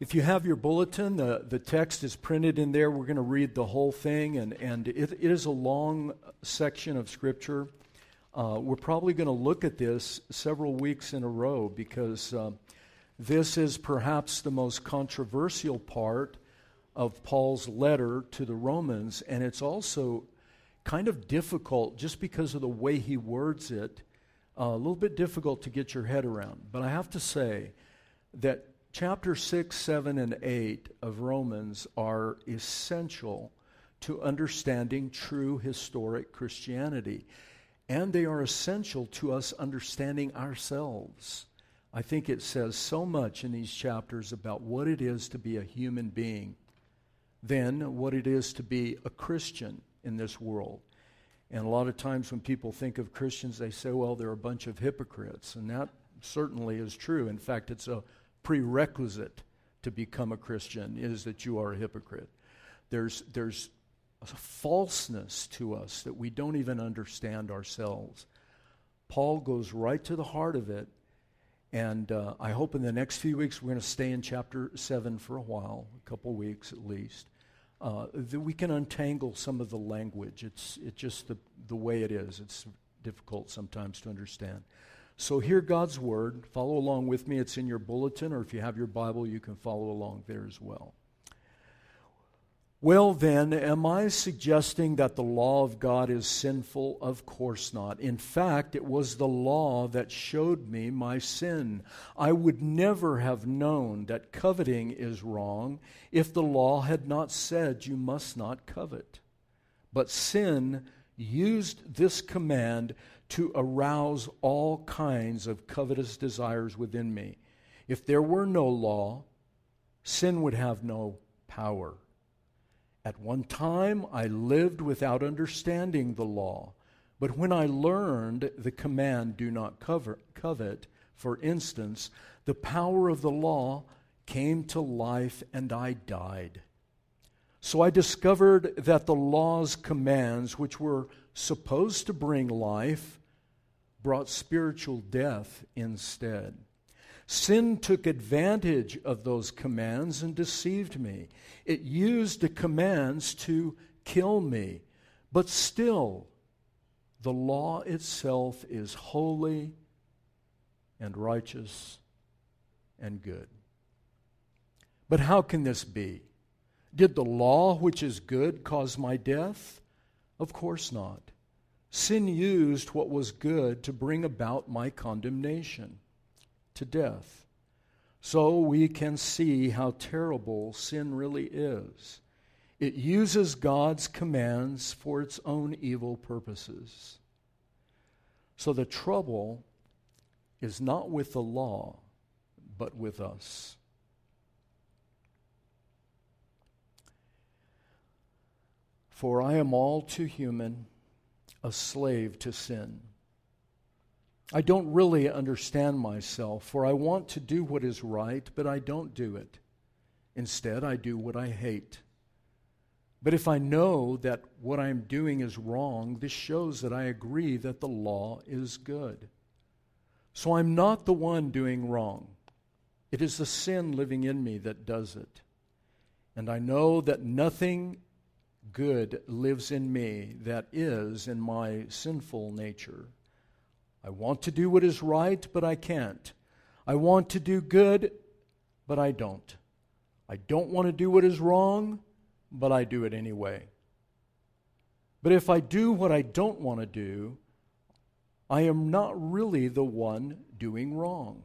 If you have your bulletin, the, the text is printed in there. We're going to read the whole thing, and, and it, it is a long section of Scripture. Uh, we're probably going to look at this several weeks in a row because uh, this is perhaps the most controversial part of Paul's letter to the Romans, and it's also kind of difficult just because of the way he words it, uh, a little bit difficult to get your head around. But I have to say that chapter 6, 7, and 8 of Romans are essential to understanding true historic Christianity. And they are essential to us understanding ourselves. I think it says so much in these chapters about what it is to be a human being, then what it is to be a Christian in this world. And a lot of times when people think of Christians, they say, well, they're a bunch of hypocrites. And that certainly is true. In fact, it's a prerequisite to become a Christian is that you are a hypocrite. There's, there's a falseness to us that we don't even understand ourselves. Paul goes right to the heart of it. And uh, I hope in the next few weeks we're going to stay in chapter 7 for a while, a couple weeks at least uh, that we can untangle some of the language. It's, it's just the, the way it is. It's difficult sometimes to understand. So, hear God's word. Follow along with me. It's in your bulletin, or if you have your Bible, you can follow along there as well. Well, then, am I suggesting that the law of God is sinful? Of course not. In fact, it was the law that showed me my sin. I would never have known that coveting is wrong if the law had not said you must not covet. But sin used this command to arouse all kinds of covetous desires within me. If there were no law, sin would have no power. At one time, I lived without understanding the law. But when I learned the command, do not cover, covet, for instance, the power of the law came to life and I died. So I discovered that the law's commands, which were supposed to bring life, brought spiritual death instead. Sin took advantage of those commands and deceived me. It used the commands to kill me. But still, the law itself is holy and righteous and good. But how can this be? Did the law, which is good, cause my death? Of course not. Sin used what was good to bring about my condemnation to death. So we can see how terrible sin really is. It uses God's commands for its own evil purposes. So the trouble is not with the law, but with us. For I am all too human, a slave to sin. I don't really understand myself, for I want to do what is right, but I don't do it. Instead, I do what I hate. But if I know that what I'm doing is wrong, this shows that I agree that the law is good. So I'm not the one doing wrong. It is the sin living in me that does it. And I know that nothing good lives in me that is in my sinful nature. I want to do what is right, but I can't. I want to do good, but I don't. I don't want to do what is wrong, but I do it anyway. But if I do what I don't want to do, I am not really the one doing wrong.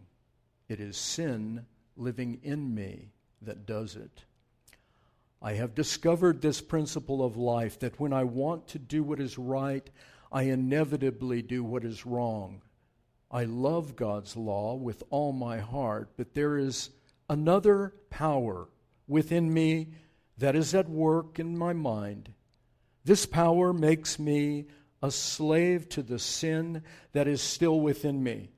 It is sin living in me that does it. I have discovered this principle of life that when I want to do what is right, I inevitably do what is wrong. I love God's law with all my heart, but there is another power within me that is at work in my mind. This power makes me a slave to the sin that is still within me.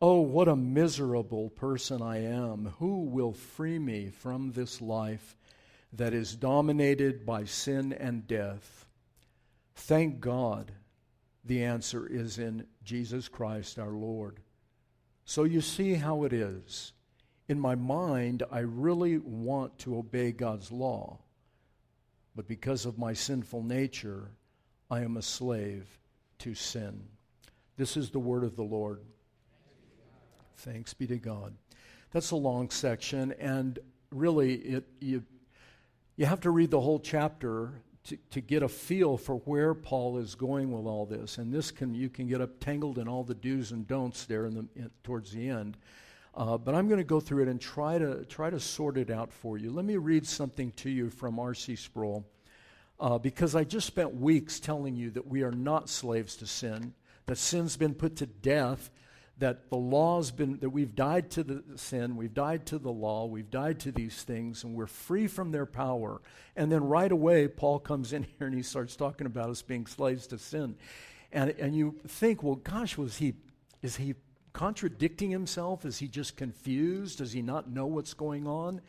Oh, what a miserable person I am. Who will free me from this life that is dominated by sin and death? Thank God the answer is in Jesus Christ our Lord. So you see how it is. in my mind, I really want to obey God's law. But because of my sinful nature, I am a slave to sin. This is the word of the Lord. Thanks be to God. That's a long section, and really, it, you, you have to read the whole chapter to, to get a feel for where Paul is going with all this. And this can you can get up tangled in all the do's and don'ts there in the, in, towards the end. Uh, but I'm going to go through it and try to try to sort it out for you. Let me read something to you from R.C. Sproul, uh, because I just spent weeks telling you that we are not slaves to sin, that sin's been put to death, that the law's been that we've died to the sin, we've died to the law, we've died to these things, and we're free from their power. And then right away, Paul comes in here and he starts talking about us being slaves to sin, and and you think, well, gosh, was he is he contradicting himself? Is he just confused? Does he not know what's going on?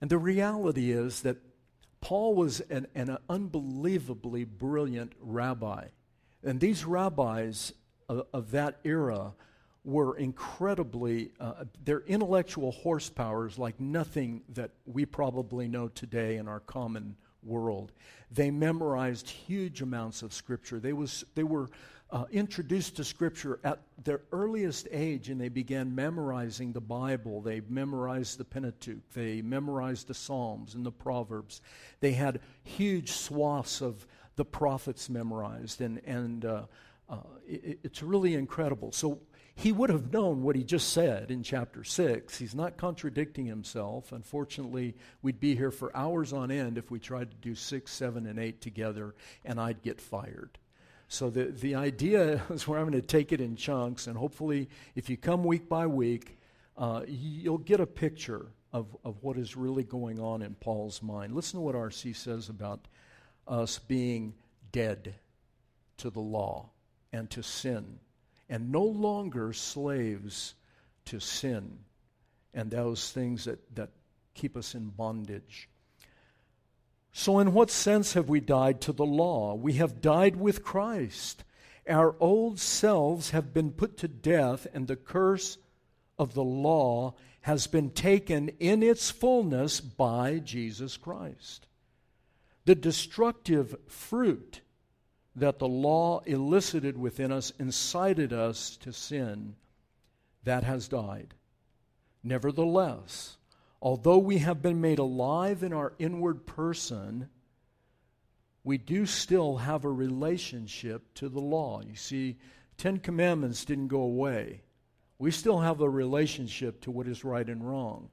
And the reality is that Paul was an, an unbelievably brilliant rabbi. And these rabbis of, of that era were incredibly, uh, their intellectual horsepower is like nothing that we probably know today in our common world. They memorized huge amounts of scripture. They, was, they were uh, introduced to Scripture at their earliest age and they began memorizing the Bible. They memorized the Pentateuch. They memorized the Psalms and the Proverbs. They had huge swaths of the prophets memorized, and, and uh, uh, it, it's really incredible. So he would have known what he just said in chapter 6. He's not contradicting himself. Unfortunately, we'd be here for hours on end if we tried to do 6, 7, and 8 together, and I'd get fired. So the, the idea is where I'm going to take it in chunks, and hopefully, if you come week by week, uh, you'll get a picture of, of what is really going on in Paul's mind. Listen to what R.C. says about us being dead to the law and to sin, and no longer slaves to sin and those things that, that keep us in bondage. So, in what sense have we died to the law? We have died with Christ. Our old selves have been put to death, and the curse of the law has been taken in its fullness by Jesus Christ. The destructive fruit that the law elicited within us incited us to sin, that has died. Nevertheless, although we have been made alive in our inward person, we do still have a relationship to the law. You see, Ten Commandments didn't go away. We still have a relationship to what is right and wrong.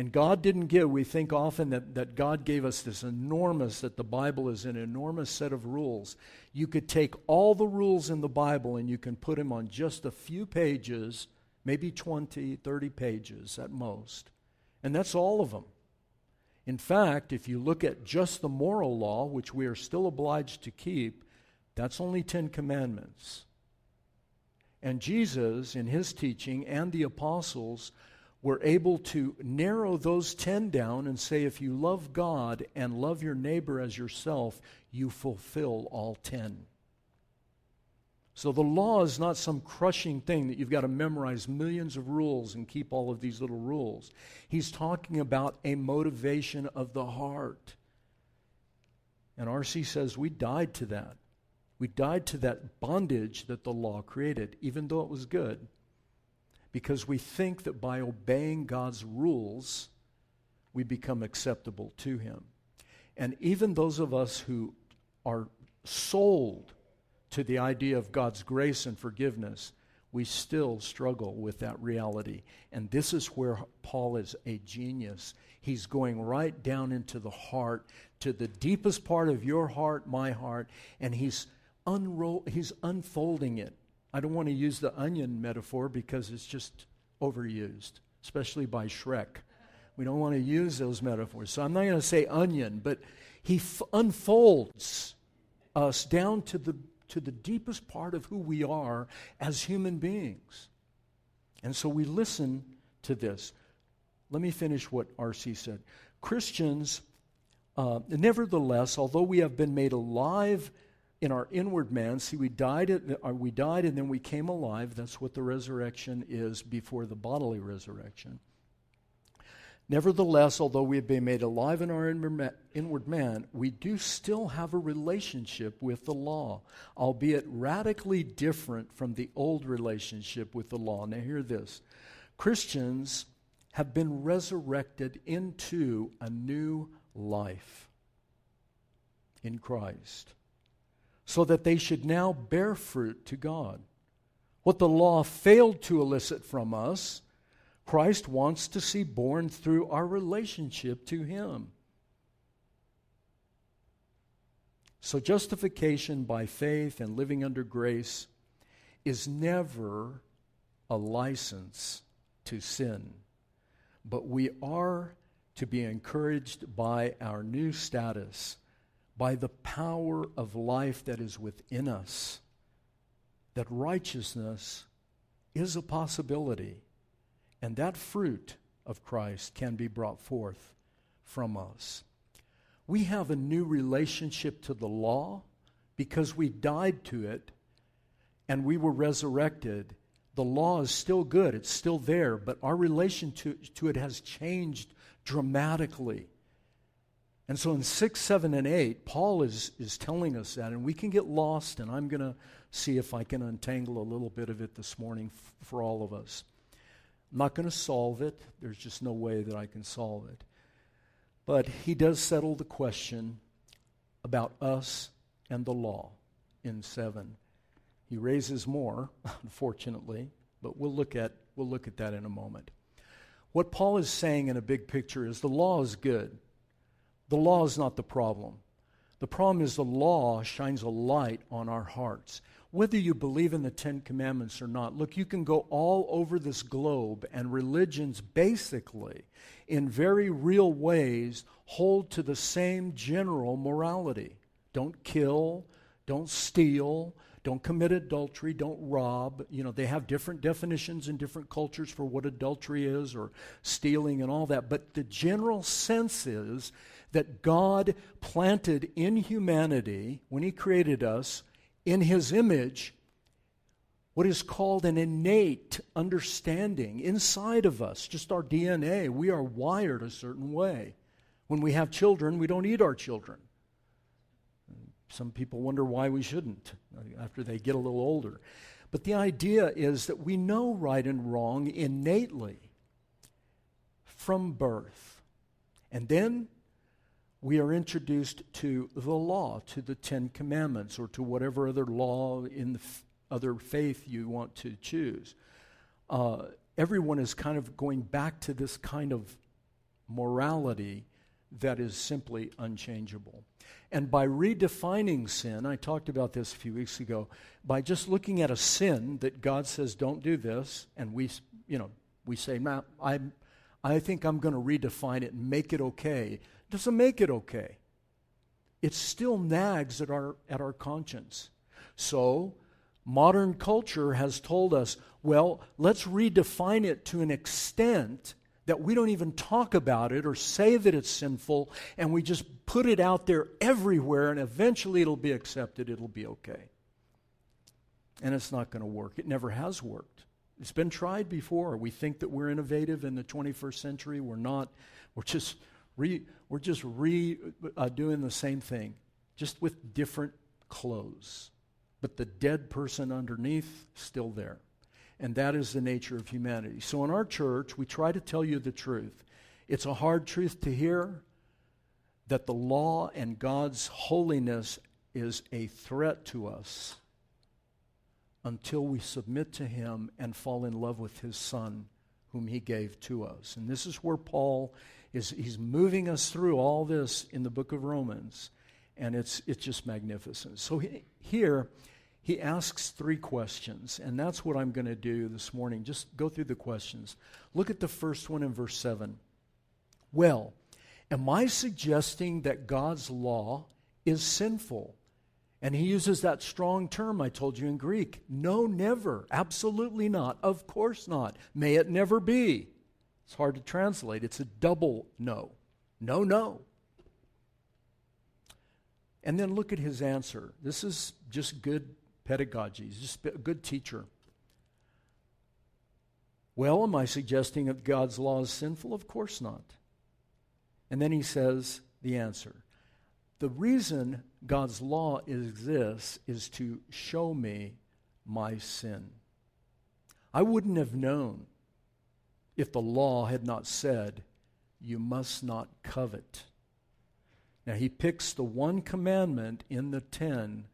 And God didn't give, we think often that, that God gave us this enormous, that the Bible is an enormous set of rules. You could take all the rules in the Bible and you can put them on just a few pages, maybe 20, 30 pages at most. And that's all of them. In fact, if you look at just the moral law, which we are still obliged to keep, that's only 10 commandments. And Jesus, in his teaching, and the apostles were able to narrow those 10 down and say, if you love God and love your neighbor as yourself, you fulfill all 10. So the law is not some crushing thing that you've got to memorize millions of rules and keep all of these little rules. He's talking about a motivation of the heart. And R.C. says we died to that. We died to that bondage that the law created, even though it was good, because we think that by obeying God's rules, we become acceptable to Him. And even those of us who are sold to the idea of God's grace and forgiveness, we still struggle with that reality. And this is where Paul is a genius. He's going right down into the heart, to the deepest part of your heart, my heart, and he's unroll he's unfolding it. I don't want to use the onion metaphor because it's just overused, especially by Shrek. We don't want to use those metaphors. So I'm not going to say onion, but he f- unfolds us down to the to the deepest part of who we are as human beings. And so we listen to this. Let me finish what R.C. said. Christians, uh, nevertheless, although we have been made alive in our inward man, see, we died, at, uh, we died and then we came alive. That's what the resurrection is before the bodily resurrection. Nevertheless, although we have been made alive in our inward man, we do still have a relationship with the law, albeit radically different from the old relationship with the law. Now, hear this Christians have been resurrected into a new life in Christ, so that they should now bear fruit to God. What the law failed to elicit from us, Christ wants to see born through our relationship to Him. So, justification by faith and living under grace is never a license to sin. But we are to be encouraged by our new status, by the power of life that is within us, that righteousness is a possibility, and that fruit of Christ can be brought forth from us. We have a new relationship to the law because we died to it and we were resurrected the law is still good, it's still there, but our relation to, to it has changed dramatically. And so in 6, 7, and 8, Paul is, is telling us that, and we can get lost, and I'm going to see if I can untangle a little bit of it this morning f- for all of us. I'm not going to solve it, there's just no way that I can solve it. But he does settle the question about us and the law in 7. He raises more, unfortunately, but we'll look at we'll look at that in a moment. What Paul is saying in a big picture is the law is good. The law is not the problem. The problem is the law shines a light on our hearts. Whether you believe in the Ten Commandments or not, look, you can go all over this globe, and religions basically, in very real ways, hold to the same general morality. Don't kill, don't steal, don't commit adultery, don't rob. You know, they have different definitions in different cultures for what adultery is or stealing and all that. But the general sense is that God planted in humanity, when He created us, in His image, what is called an innate understanding inside of us, just our DNA. We are wired a certain way. When we have children, we don't eat our children. Some people wonder why we shouldn't after they get a little older. But the idea is that we know right and wrong innately from birth. And then we are introduced to the law, to the Ten Commandments, or to whatever other law in the f- other faith you want to choose. Uh, everyone is kind of going back to this kind of morality that is simply unchangeable. And by redefining sin, I talked about this a few weeks ago, by just looking at a sin that God says, don't do this, and we, you know, we say, I, I think I'm going to redefine it and make it okay. Doesn't make it okay. It still nags at our, at our conscience. So, modern culture has told us, well, let's redefine it to an extent that we don't even talk about it or say that it's sinful, and we just put it out there everywhere, and eventually it'll be accepted, it'll be okay. And it's not going to work. It never has worked. It's been tried before. We think that we're innovative in the 21st century. We're not. We're just re, we're just re uh, doing the same thing, just with different clothes. But the dead person underneath still there. And that is the nature of humanity. So in our church, we try to tell you the truth. It's a hard truth to hear that the law and God's holiness is a threat to us until we submit to Him and fall in love with His Son, whom He gave to us. And this is where Paul is he's moving us through all this in the book of Romans, and it's, it's just magnificent. So he, here, he asks three questions, and that's what I'm going to do this morning. Just go through the questions. Look at the first one in verse 7. Well, am I suggesting that God's law is sinful? And he uses that strong term I told you in Greek. No, never. Absolutely not. Of course not. May it never be. It's hard to translate. It's a double no. No, no. And then look at his answer. This is just good pedagogy. He's just a good teacher. Well, am I suggesting that God's law is sinful? Of course not. And then he says the answer. The reason God's law exists is to show me my sin. I wouldn't have known if the law had not said, You must not covet. Now, he picks the one commandment in the ten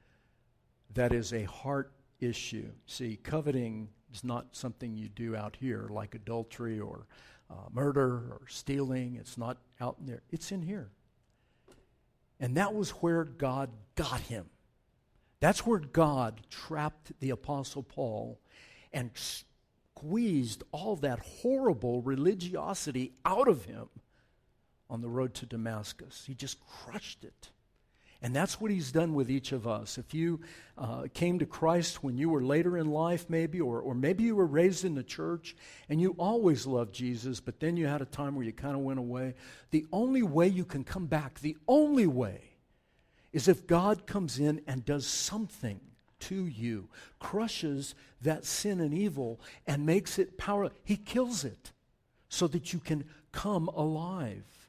that is a heart issue. See, coveting is not something you do out here like adultery or uh, murder or stealing. It's not out there, it's in here. And that was where God got him. That's where God trapped the Apostle Paul and squeezed all that horrible religiosity out of him on the road to Damascus. He just crushed it. And that's what he's done with each of us. If you uh, came to Christ when you were later in life, maybe, or, or maybe you were raised in the church and you always loved Jesus, but then you had a time where you kind of went away, the only way you can come back, the only way, is if God comes in and does something to you, crushes that sin and evil, and makes it power. He kills it so that you can come alive.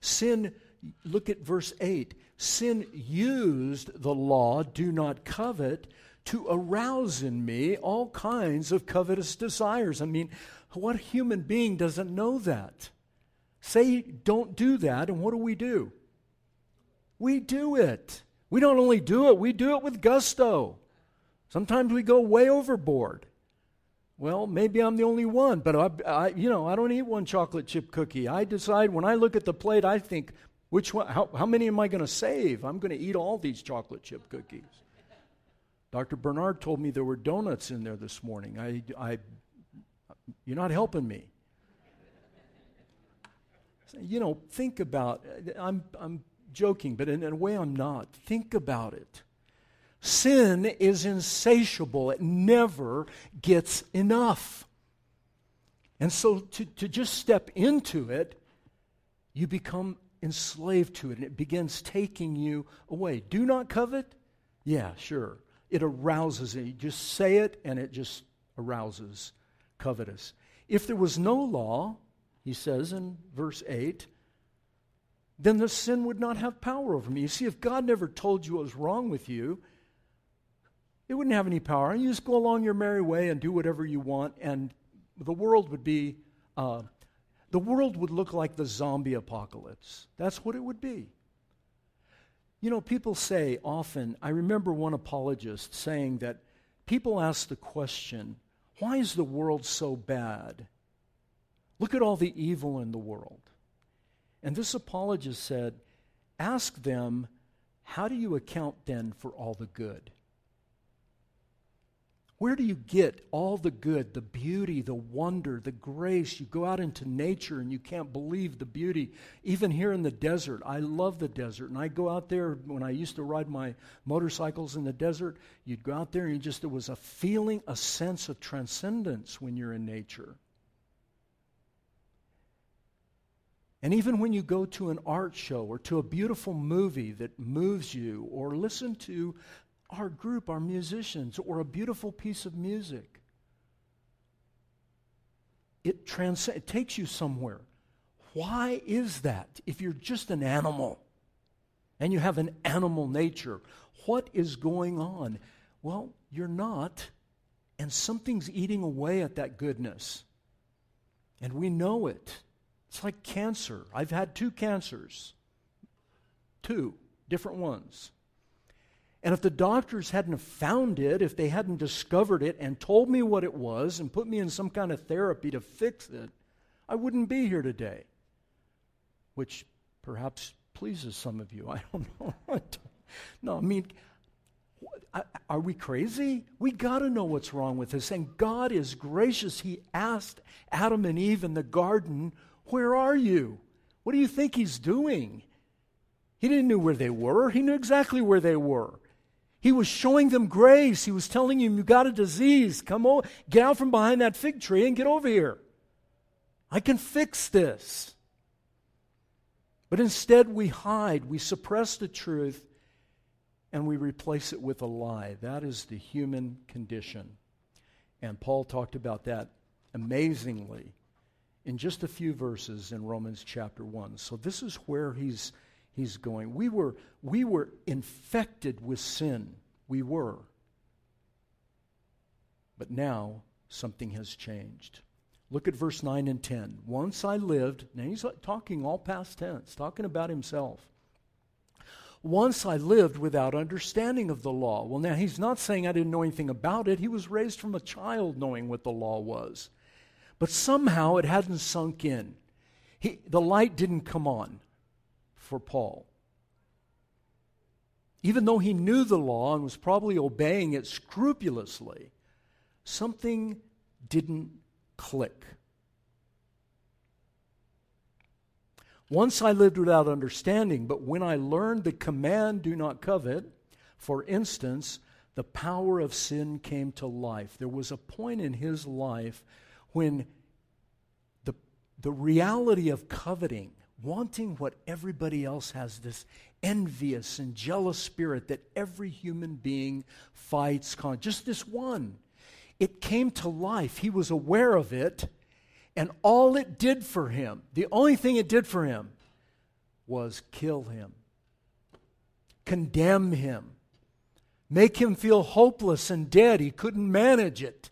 Sin, look at verse 8 sin used the law, do not covet, to arouse in me all kinds of covetous desires. I mean, what human being doesn't know that? Say, don't do that, and what do we do? We do it. We don't only do it, we do it with gusto. Sometimes we go way overboard. Well, maybe I'm the only one, but I, I, you know, I don't eat one chocolate chip cookie. I decide when I look at the plate, I think, which one, how, how many am I going to save? I'm going to eat all these chocolate chip cookies. Dr. Bernard told me there were donuts in there this morning. I, I, you're not helping me. You know, think about. I'm, I'm joking, but in, in a way, I'm not. Think about it. Sin is insatiable. It never gets enough. And so to, to just step into it, you become enslaved to it and it begins taking you away. Do not covet? Yeah, sure. It arouses it. You just say it and it just arouses covetous. If there was no law, he says in verse 8, then the sin would not have power over me. You see, if God never told you what was wrong with you, it wouldn't have any power. and You just go along your merry way and do whatever you want, and the world would be uh, the world would look like the zombie apocalypse. That's what it would be. You know, people say often, I remember one apologist saying that people ask the question, why is the world so bad? Look at all the evil in the world. And this apologist said, ask them, how do you account then for all the good? Where do you get all the good, the beauty, the wonder, the grace? You go out into nature and you can't believe the beauty. Even here in the desert, I love the desert. And I go out there when I used to ride my motorcycles in the desert, you'd go out there and you just, there was a feeling, a sense of transcendence when you're in nature. And even when you go to an art show or to a beautiful movie that moves you, or listen to our group, our musicians, or a beautiful piece of music. It, trans- it takes you somewhere. Why is that? If you're just an animal and you have an animal nature, what is going on? Well, you're not, and something's eating away at that goodness. And we know it. It's like cancer. I've had two cancers, two different ones. And if the doctors hadn't found it, if they hadn't discovered it and told me what it was and put me in some kind of therapy to fix it, I wouldn't be here today. Which perhaps pleases some of you. I don't know. no, I mean, are we crazy? We got to know what's wrong with this. And God is gracious. He asked Adam and Eve in the garden, Where are you? What do you think He's doing? He didn't know where they were, He knew exactly where they were. He was showing them grace. He was telling them, You got a disease. Come on, get out from behind that fig tree and get over here. I can fix this. But instead, we hide, we suppress the truth, and we replace it with a lie. That is the human condition. And Paul talked about that amazingly in just a few verses in Romans chapter 1. So this is where he's he's going. We were we were infected with sin. We were. But now something has changed. Look at verse 9 and 10. Once I lived, now he's talking all past tense, talking about himself. Once I lived without understanding of the law. Well, now he's not saying I didn't know anything about it. He was raised from a child knowing what the law was. But somehow it hadn't sunk in. He, the light didn't come on for Paul. Even though he knew the law and was probably obeying it scrupulously, something didn't click. Once I lived without understanding, but when I learned the command, do not covet, for instance, the power of sin came to life. There was a point in his life when the, the reality of coveting, wanting what everybody else has, this envious and jealous spirit that every human being fights, just this one, it came to life. He was aware of it and all it did for him, the only thing it did for him, was kill him, condemn him, make him feel hopeless and dead. He couldn't manage it.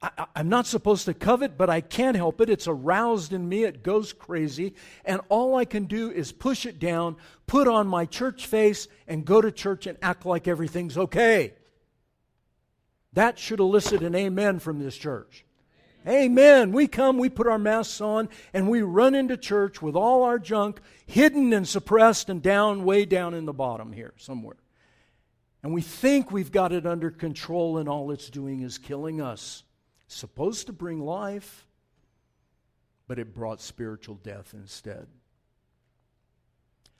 I, am not supposed to covet, but I can't help it. It's aroused in me. It goes crazy. And all I can do is push it down, put on my church face, and go to church and act like everything's okay. That should elicit an amen from this church. Amen. We come, we put our masks on, and we run into church with all our junk hidden and suppressed and down, way down in the bottom here somewhere. And we think we've got it under control, and all it's doing is killing us. Supposed to bring life, but it brought spiritual death instead.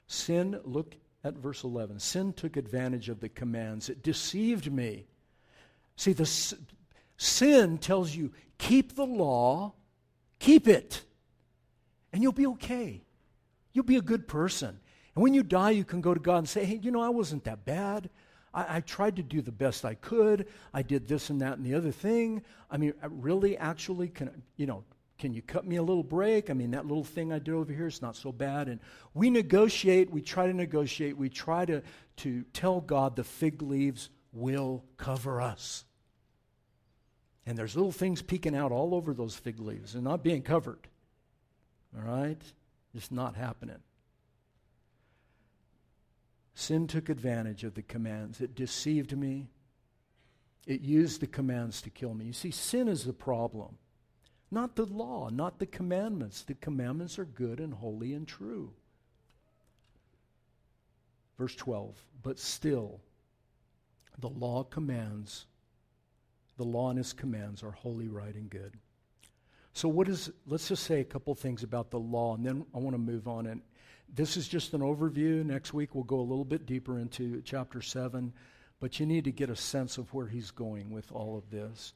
Sin, look at verse 11. Sin took advantage of the commands, it deceived me. See, the sin tells you Keep the law, keep it, and you'll be okay. You'll be a good person. And when you die, you can go to God and say, hey, you know, I wasn't that bad. I, I, tried to do the best I could. I did this and that and the other thing. I mean, really, actually, can, you know, can you cut me a little break? I mean, that little thing I did over here is not so bad. And we negotiate, we try to negotiate, we try to, to tell God the fig leaves will cover us. And there's little things peeking out all over those fig leaves and not being covered. All right? Just not happening. Sin took advantage of the commands. It deceived me. It used the commands to kill me. You see, sin is the problem, not the law, not the commandments. The commandments are good and holy and true. Verse 12, but still, the law commands the law and its commands are holy, right, and good. So, what is, let's just say a couple things about the law, and then I want to move on. And this is just an overview. Next week, we'll go a little bit deeper into chapter 7, but you need to get a sense of where he's going with all of this.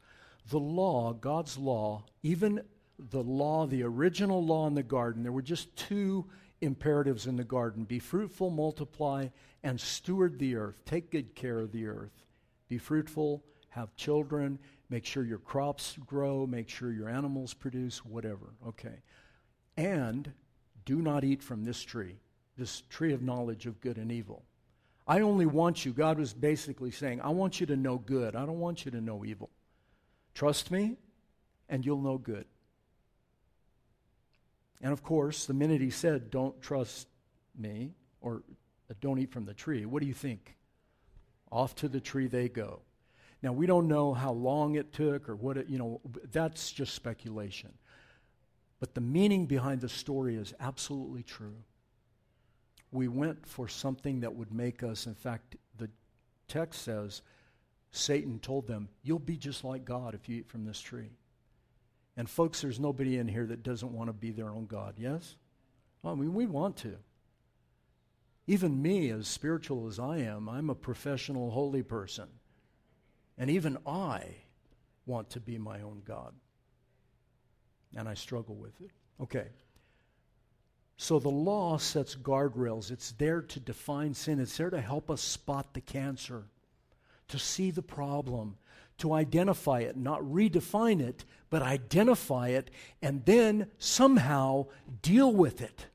The law, God's law, even the law, the original law in the garden, there were just two imperatives in the garden be fruitful, multiply, and steward the earth. Take good care of the earth. Be fruitful have children, make sure your crops grow, make sure your animals produce, whatever. Okay. And do not eat from this tree, this tree of knowledge of good and evil. I only want you, God was basically saying, I want you to know good. I don't want you to know evil. Trust me, and you'll know good. And of course, the minute he said, Don't trust me, or uh, don't eat from the tree, what do you think? Off to the tree they go. Now, we don't know how long it took or what it, you know, that's just speculation. But the meaning behind the story is absolutely true. We went for something that would make us, in fact, the text says, Satan told them, You'll be just like God if you eat from this tree. And, folks, there's nobody in here that doesn't want to be their own God, yes? Well, I mean, we want to. Even me, as spiritual as I am, I'm a professional holy person. And even I want to be my own God. And I struggle with it. Okay. So the law sets guardrails. It's there to define sin, it's there to help us spot the cancer, to see the problem, to identify it, not redefine it, but identify it, and then somehow deal with it.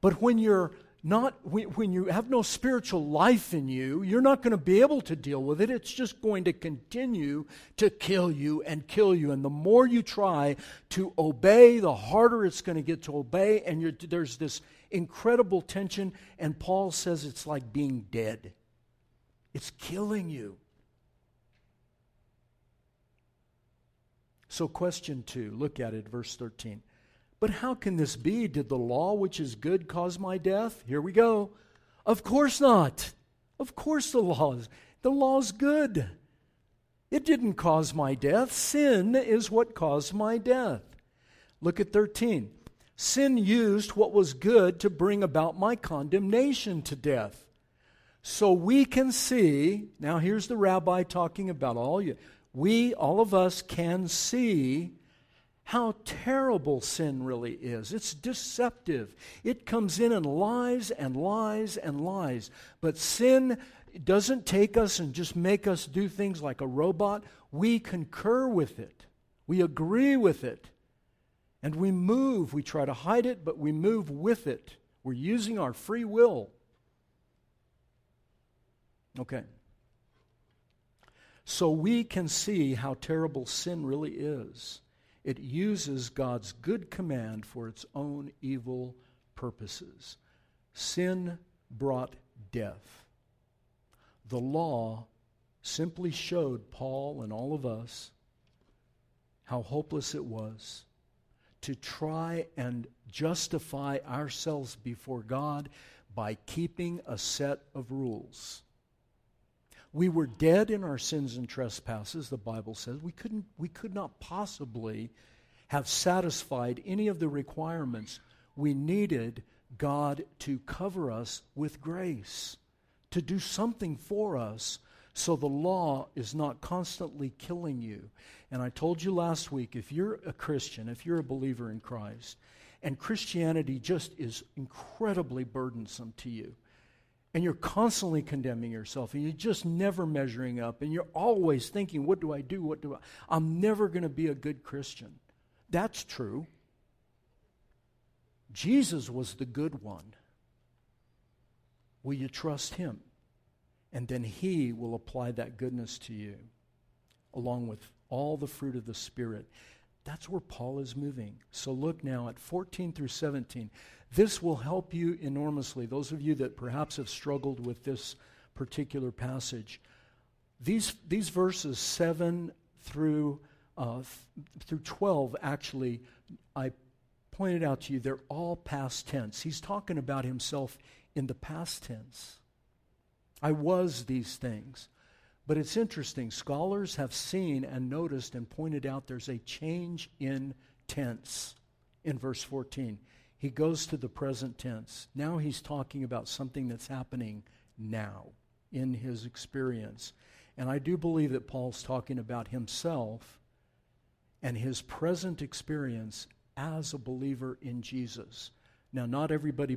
But when you're not when you have no spiritual life in you, you're not going to be able to deal with it. It's just going to continue to kill you and kill you. And the more you try to obey, the harder it's going to get to obey. And there's this incredible tension. And Paul says it's like being dead, it's killing you. So, question two, look at it, verse 13. But how can this be? Did the law which is good cause my death? Here we go. Of course not. Of course the law is the law's good. It didn't cause my death. Sin is what caused my death. Look at 13. Sin used what was good to bring about my condemnation to death. So we can see, now here's the rabbi talking about all you. We, all of us, can see how terrible sin really is. It's deceptive. It comes in and lies and lies and lies. But sin doesn't take us and just make us do things like a robot. We concur with it, we agree with it, and we move. We try to hide it, but we move with it. We're using our free will. Okay. So we can see how terrible sin really is. It uses God's good command for its own evil purposes. Sin brought death. The law simply showed Paul and all of us how hopeless it was to try and justify ourselves before God by keeping a set of rules. We were dead in our sins and trespasses, the Bible says. We, couldn't, we could not possibly have satisfied any of the requirements. We needed God to cover us with grace, to do something for us so the law is not constantly killing you. And I told you last week if you're a Christian, if you're a believer in Christ, and Christianity just is incredibly burdensome to you, and you're constantly condemning yourself and you're just never measuring up and you're always thinking what do i do? What do i i'm never going to be a good christian. That's true. Jesus was the good one. Will you trust him? And then he will apply that goodness to you along with all the fruit of the spirit. That's where paul is moving. So look now at 14 through 17 this will help you enormously. Those of you that perhaps have struggled with this particular passage, these, these verses 7 through, uh, through 12, actually, I pointed out to you, they're all past tense. He's talking about himself in the past tense. I was these things. But it's interesting. Scholars have seen and noticed and pointed out there's a change in tense in verse 14 he goes to the present tense. Now he's talking about something that's happening now in his experience. And I do believe that Paul's talking about himself and his present experience as a believer in Jesus. Now, not everybody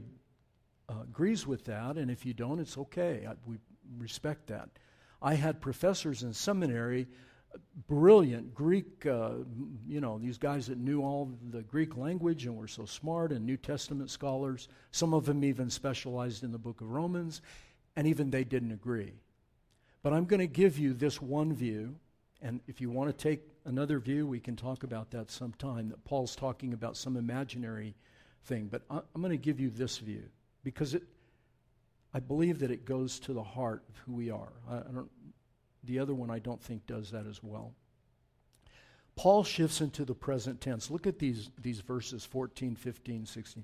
uh, agrees with that, and if you don't, it's okay. I, we respect that. I had professors in seminary brilliant Greek, uh, you know, these guys that knew all the Greek language and were so smart, and New Testament scholars. Some of them even specialized in the book of Romans, and even they didn't agree. But I'm going to give you this one view, and if you want to take another view, we can talk about that sometime. That Paul's talking about some imaginary thing, but I'm going to give you this view because it, I believe that it goes to the heart of who we are. I, I don't the other one I don't think does that as well. Paul shifts into the present tense. Look at these, these verses 14, 15, 16.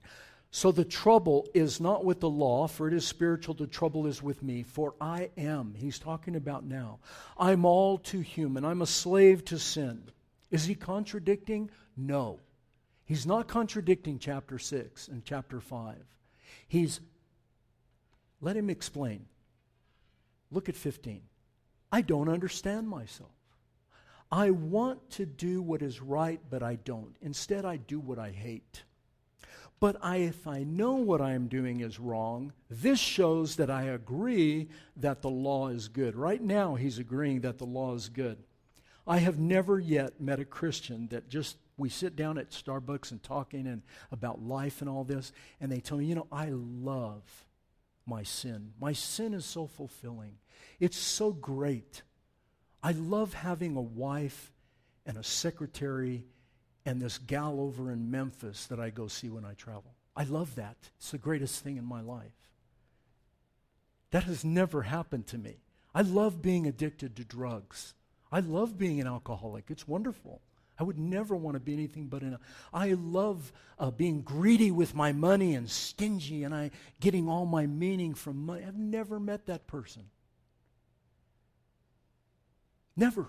So the trouble is not with the law, for it is spiritual. The trouble is with me, for I am. He's talking about now. I'm all too human. I'm a slave to sin. Is he contradicting? No. He's not contradicting chapter 6 and chapter 5. He's, let him explain. Look at 15. I don't understand myself. I want to do what is right, but I don't. Instead, I do what I hate. But I, if I know what I am doing is wrong, this shows that I agree that the law is good. Right now, he's agreeing that the law is good. I have never yet met a Christian that just we sit down at Starbucks and talking and about life and all this, and they tell me, you know, I love my sin. My sin is so fulfilling. It's so great. I love having a wife and a secretary and this gal over in Memphis that I go see when I travel. I love that. It's the greatest thing in my life. That has never happened to me. I love being addicted to drugs. I love being an alcoholic. It's wonderful. I would never want to be anything but an. I love uh, being greedy with my money and stingy, and I getting all my meaning from money. I've never met that person. Never.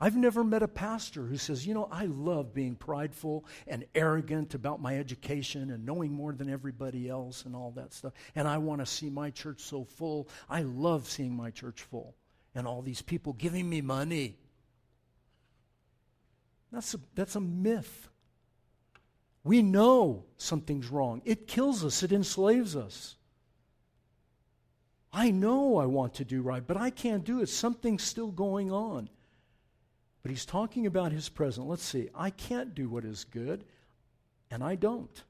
I've never met a pastor who says, you know, I love being prideful and arrogant about my education and knowing more than everybody else and all that stuff. And I want to see my church so full. I love seeing my church full and all these people giving me money. That's a, that's a myth. We know something's wrong. It kills us, it enslaves us. I know I want to do right, but I can't do it. Something's still going on. But he's talking about his present. Let's see. I can't do what is good, and I don't.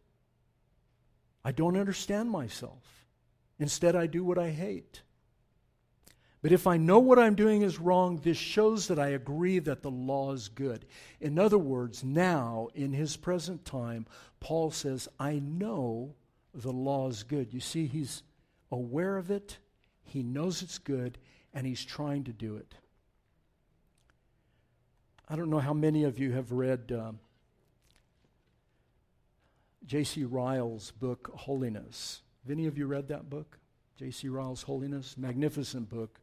I don't understand myself. Instead, I do what I hate. But if I know what I'm doing is wrong, this shows that I agree that the law is good. In other words, now, in his present time, Paul says, I know the law is good. You see, he's aware of it, he knows it's good, and he's trying to do it. I don't know how many of you have read um, J.C. Ryle's book, Holiness. Have any of you read that book? J.C. Ryle's Holiness? Magnificent book.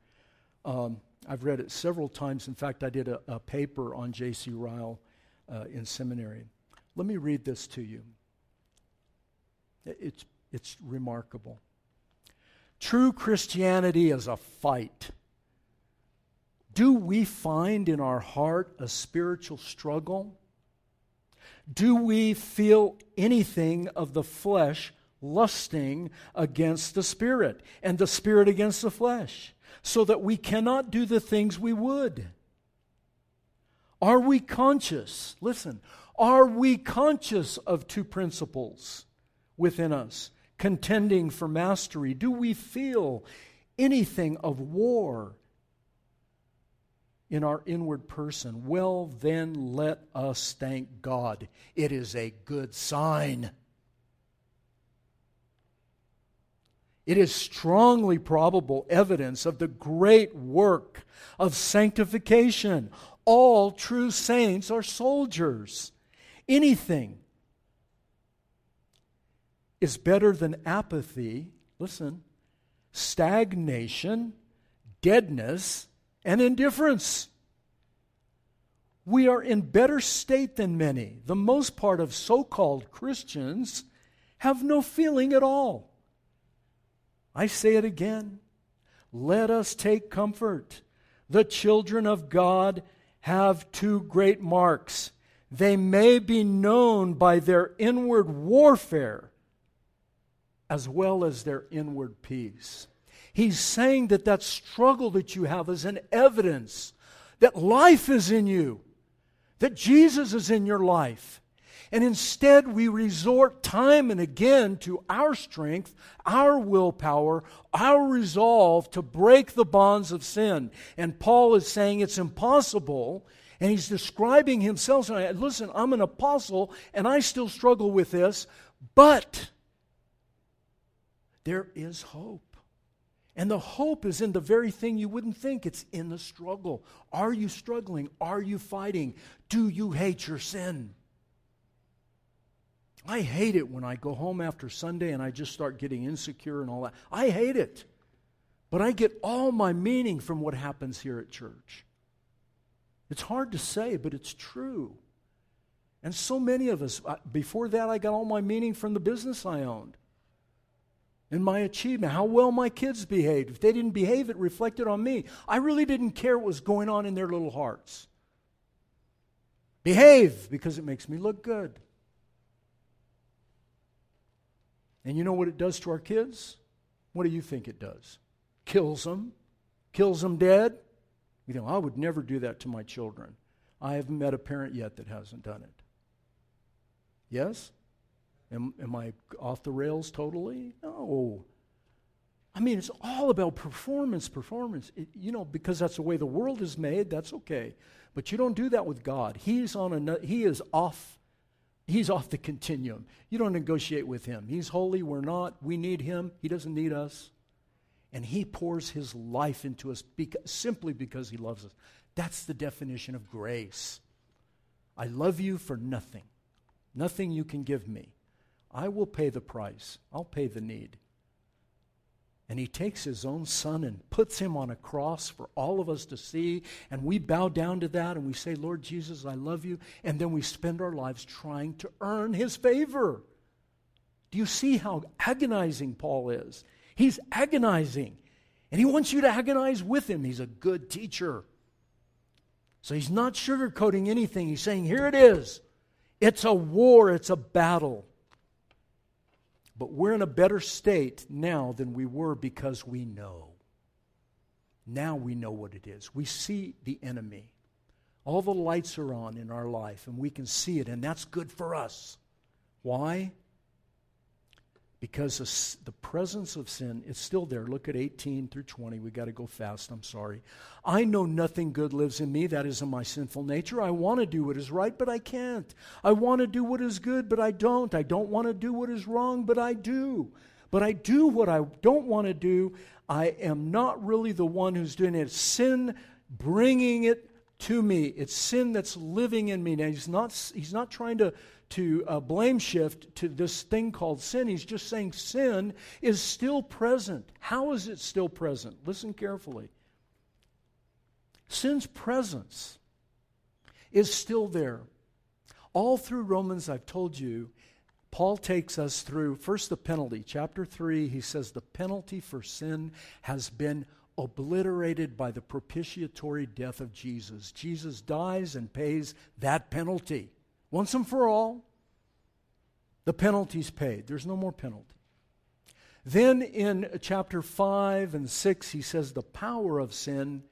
Um, I've read it several times. In fact, I did a, a paper on J.C. Ryle uh, in seminary. Let me read this to you. It's, it's remarkable. True Christianity is a fight do we find in our heart a spiritual struggle? Do we feel anything of the flesh lusting against the spirit and the spirit against the flesh so that we cannot do the things we would? Are we conscious? Listen, are we conscious of two principles within us contending for mastery? Do we feel anything of war in our inward person, well, then let us thank God. It is a good sign. It is strongly probable evidence of the great work of sanctification. All true saints are soldiers. Anything is better than apathy, listen, stagnation, deadness, and indifference. We are in better state than many. The most part of so called Christians have no feeling at all. I say it again. Let us take comfort. The children of God have two great marks. They may be known by their inward warfare as well as their inward peace. He's saying that that struggle that you have is an evidence that life is in you, that Jesus is in your life. And instead, we resort time and again to our strength, our willpower, our resolve to break the bonds of sin. And Paul is saying it's impossible. And he's describing himself Listen, I'm an apostle and I still struggle with this, but there is hope. And the hope is in the very thing you wouldn't think. It's in the struggle. Are you struggling? Are you fighting? Do you hate your sin? I hate it when I go home after Sunday and I just start getting insecure and all that. I hate it. But I get all my meaning from what happens here at church. It's hard to say, but it's true. And so many of us, uh, before that, I got all my meaning from the business I owned and my achievement, how well my kids behaved. If they didn't behave, it reflected on me. I really didn't care what was going on in their little hearts. Behave because it makes me look good. And you know what it does to our kids? What do you think it does? Kills them, kills them dead. You know, I would never do that to my children. I haven't met a parent yet that hasn't done it. Yes? Am, am I off the rails totally? No. I mean, it's all about performance, performance. It, you know, because that's the way the world is made, that's okay. But you don't do that with God. He's on a he is off he's off the continuum. You don't negotiate with him. He's holy, we're not. We need him. He doesn't need us. And he pours his life into us simply because he loves us. That's the definition of grace. I love you for nothing. Nothing you can give me. I will pay the price. I'll pay the need. And he takes his own son and puts him on a cross for all of us to see. And we bow down to that and we say, Lord Jesus, I love you. And then we spend our lives trying to earn his favor. Do you see how agonizing Paul is? He's agonizing. And he wants you to agonize with him. He's a good teacher. So he's not sugarcoating anything. He's saying, here it is. It's a war, it's a battle. But we're in a better state now than we were because we know. Now we know what it is. We see the enemy. All the lights are on in our life, and we can see it, and that's good for us. Why? Because the presence of sin is still there. Look at 18 through 20. We got to go fast. I'm sorry. I know nothing good lives in me. That is in my sinful nature. I want to do what is right, but I can't. I want to do what is good, but I don't. I don't want to do what is wrong, but I do. But I do what I don't want to do. I am not really the one who's doing it. It's sin bringing it to me. It's sin that's living in me. Now, he's not, he's not trying to to uh, blame shift to this thing called sin. He's just saying sin is still present. How is it still present? Listen carefully. Sin's presence is still there. All through Romans, I've told you, Paul takes us through first the penalty. Chapter 3, he says the penalty for sin has been obliterated by the propitiatory death of Jesus. Jesus dies and pays that penalty once and for all. The penalty's paid. There's no more penalty. Then in chapter 5 and 6, he says the power of sin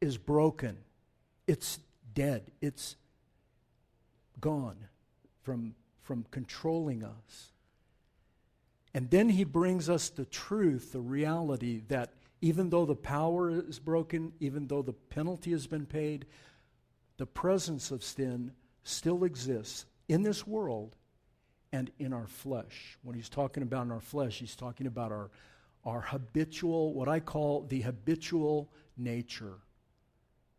is broken. It's dead. It's gone from, from controlling us. And then he brings us the truth, the reality that even though the power is broken, even though the penalty has been paid, the presence of sin still exists in this world and in our flesh. When he's talking about in our flesh, he's talking about our, our habitual, what I call the habitual nature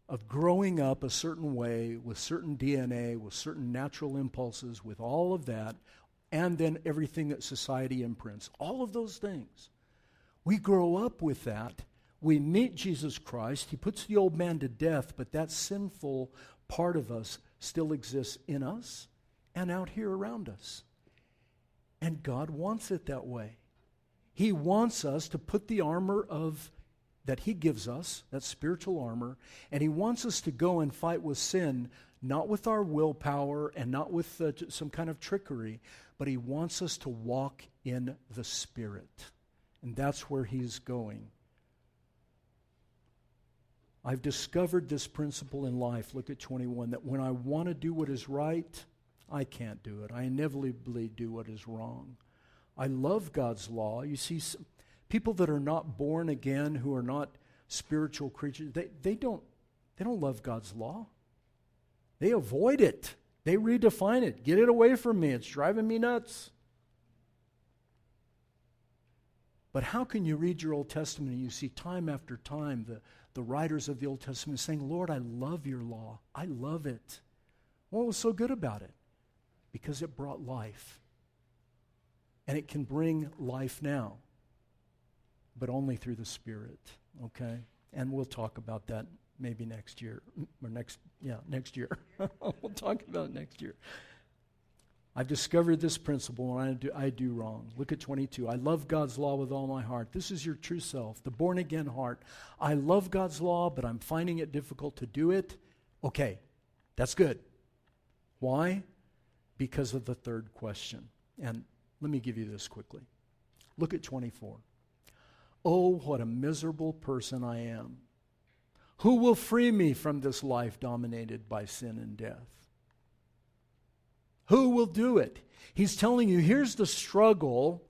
of growing up a certain way with certain DNA, with certain natural impulses, with all of that, and then everything that society imprints. All of those things. We grow up with that. We meet Jesus Christ. He puts the old man to death, but that sinful part of us still exists in us and out here around us. And God wants it that way. He wants us to put the armor of that he gives us, that spiritual armor, and he wants us to go and fight with sin not with our willpower and not with uh, some kind of trickery, but he wants us to walk in the spirit. And that's where he's going. I've discovered this principle in life. Look at 21 that when I want to do what is right, I can't do it. I inevitably do what is wrong. I love God's law. You see, people that are not born again, who are not spiritual creatures, they, they, don't, they don't love God's law. They avoid it, they redefine it. Get it away from me. It's driving me nuts. But how can you read your Old Testament and you see time after time the, the writers of the Old Testament saying, Lord, I love your law. I love it. What was so good about it? because it brought life. And it can bring life now, but only through the Spirit, okay? And we'll talk about that maybe next year, or next, yeah, next year. we'll talk about it next year. I've discovered this principle and I do, I do wrong. Look at 22. I love God's law with all my heart. This is your true self, the born again heart. I love God's law, but I'm finding it difficult to do it. Okay, that's good. Why? because of the third question. And Let me give you this quickly. Look at 24. Oh, what a miserable person I am. Who will free me from this life dominated by sin and death? Who will do it? He's telling you here's the struggle,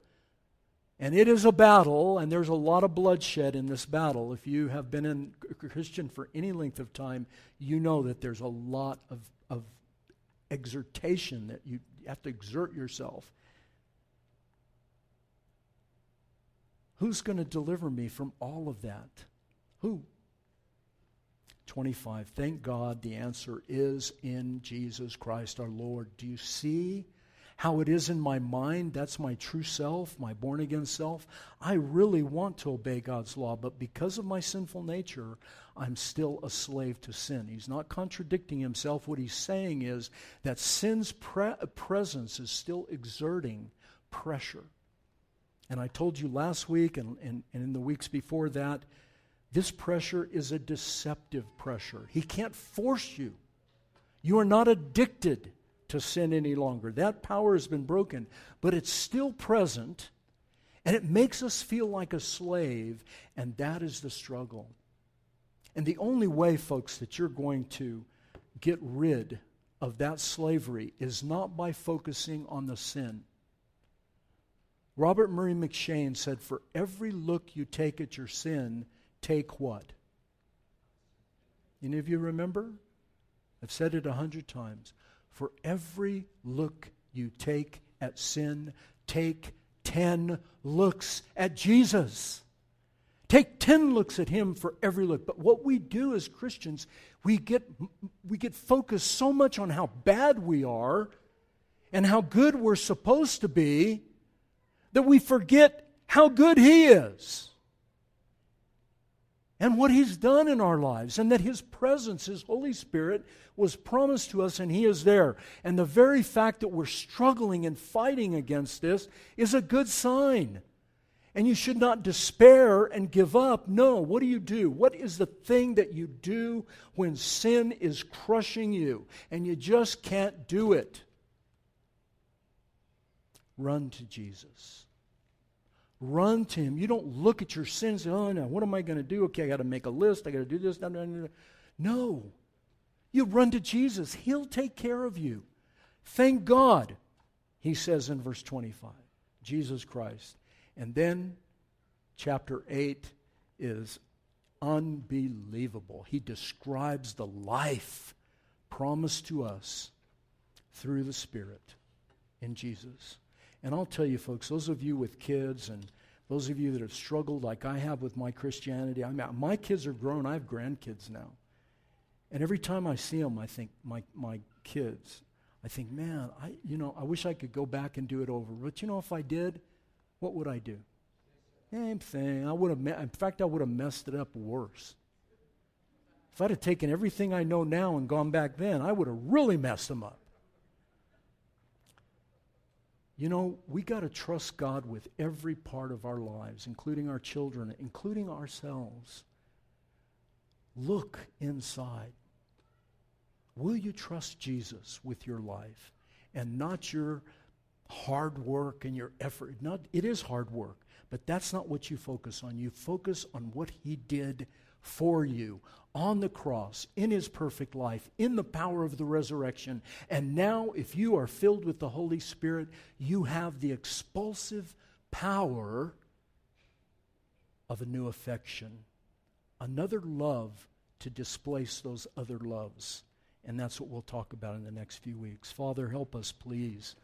and it is a battle, and there's a lot of bloodshed in this battle. If you have been in Christian for any length of time, you know that there's a lot of, of exertation that you have to exert yourself. Who's going to deliver me from all of that? Who? 25. Thank God the answer is in Jesus Christ our Lord. Do you see how it is in my mind? That's my true self, my born again self. I really want to obey God's law, but because of my sinful nature, I'm still a slave to sin. He's not contradicting himself. What he's saying is that sin's pre- presence is still exerting pressure. And I told you last week and, and, and in the weeks before that this pressure is a deceptive pressure. He can't force you. You are not addicted to sin any longer. That power has been broken, but it's still present, and it makes us feel like a slave, and that is the struggle. And the only way, folks, that you're going to get rid of that slavery is not by focusing on the sin. Robert Murray M'Cheyne said, For every look you take at your sin, take what? Any of you remember? I've said it a hundred times. For every look you take at sin, take ten looks at Jesus. Take 10 looks at him for every look. But what we do as Christians, we get, we get focused so much on how bad we are and how good we're supposed to be that we forget how good he is and what He's done in our lives, and that His presence, His Holy Spirit, was promised to us and He is there. And the very fact that we're struggling and fighting against this is a good sign. And you should not despair and give up. No, what do you do? What is the thing that you do when sin is crushing you and you just can't do it? Run to Jesus. Run to Him. You don't look at your sins oh, no, what am I going to do? Okay, I got to make a list. I got to do this. No. You run to Jesus. He'll take care of you. Thank God, he says in verse 25. Jesus Christ. And then chapter 8 is unbelievable. He describes the life promised to us through the Spirit in Jesus. And I'll tell you, folks, those of you with kids and those of you that have struggled like I have with my Christianity, I my kids are grown. I have grandkids now. And every time I see them, I think, my, my kids, I think, man, I, you know, I wish I could go back and do it over. But you know, if I did, what would I do? Same thing. I would have, me- in fact, I would have messed it up worse. If I'd have taken everything I know now and gone back then, I would have really messed them up. You know, we got to trust God with every part of our lives, including our children, including ourselves. Look inside. Will you trust Jesus with your life and not your hard work and your effort? Not, it is hard work, but that's not what you focus on. You focus on what He did for you on the cross, in his perfect life, in the power of the resurrection. And now, if you are filled with the Holy Spirit, you have the expulsive power of a new affection, another love to displace those other loves. And that's what we'll talk about in the next few weeks. Father, help us, please.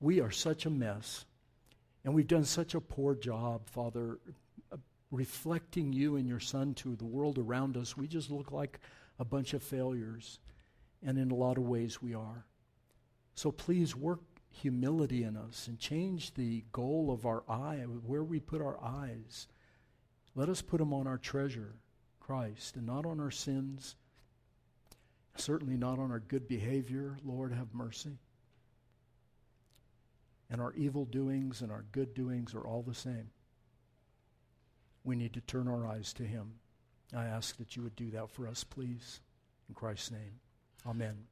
We are such a mess, and we've done such a poor job, Father, reflecting you and your son to the world around us, we just look like a bunch of failures. And in a lot of ways, we are. So please work humility in us and change the goal of our eye, where we put our eyes. Let us put them on our treasure, Christ, and not on our sins, certainly not on our good behavior. Lord, have mercy. And our evil doings and our good doings are all the same we need to turn our eyes to him. I ask that you would do that for us, please. In Christ's name, amen.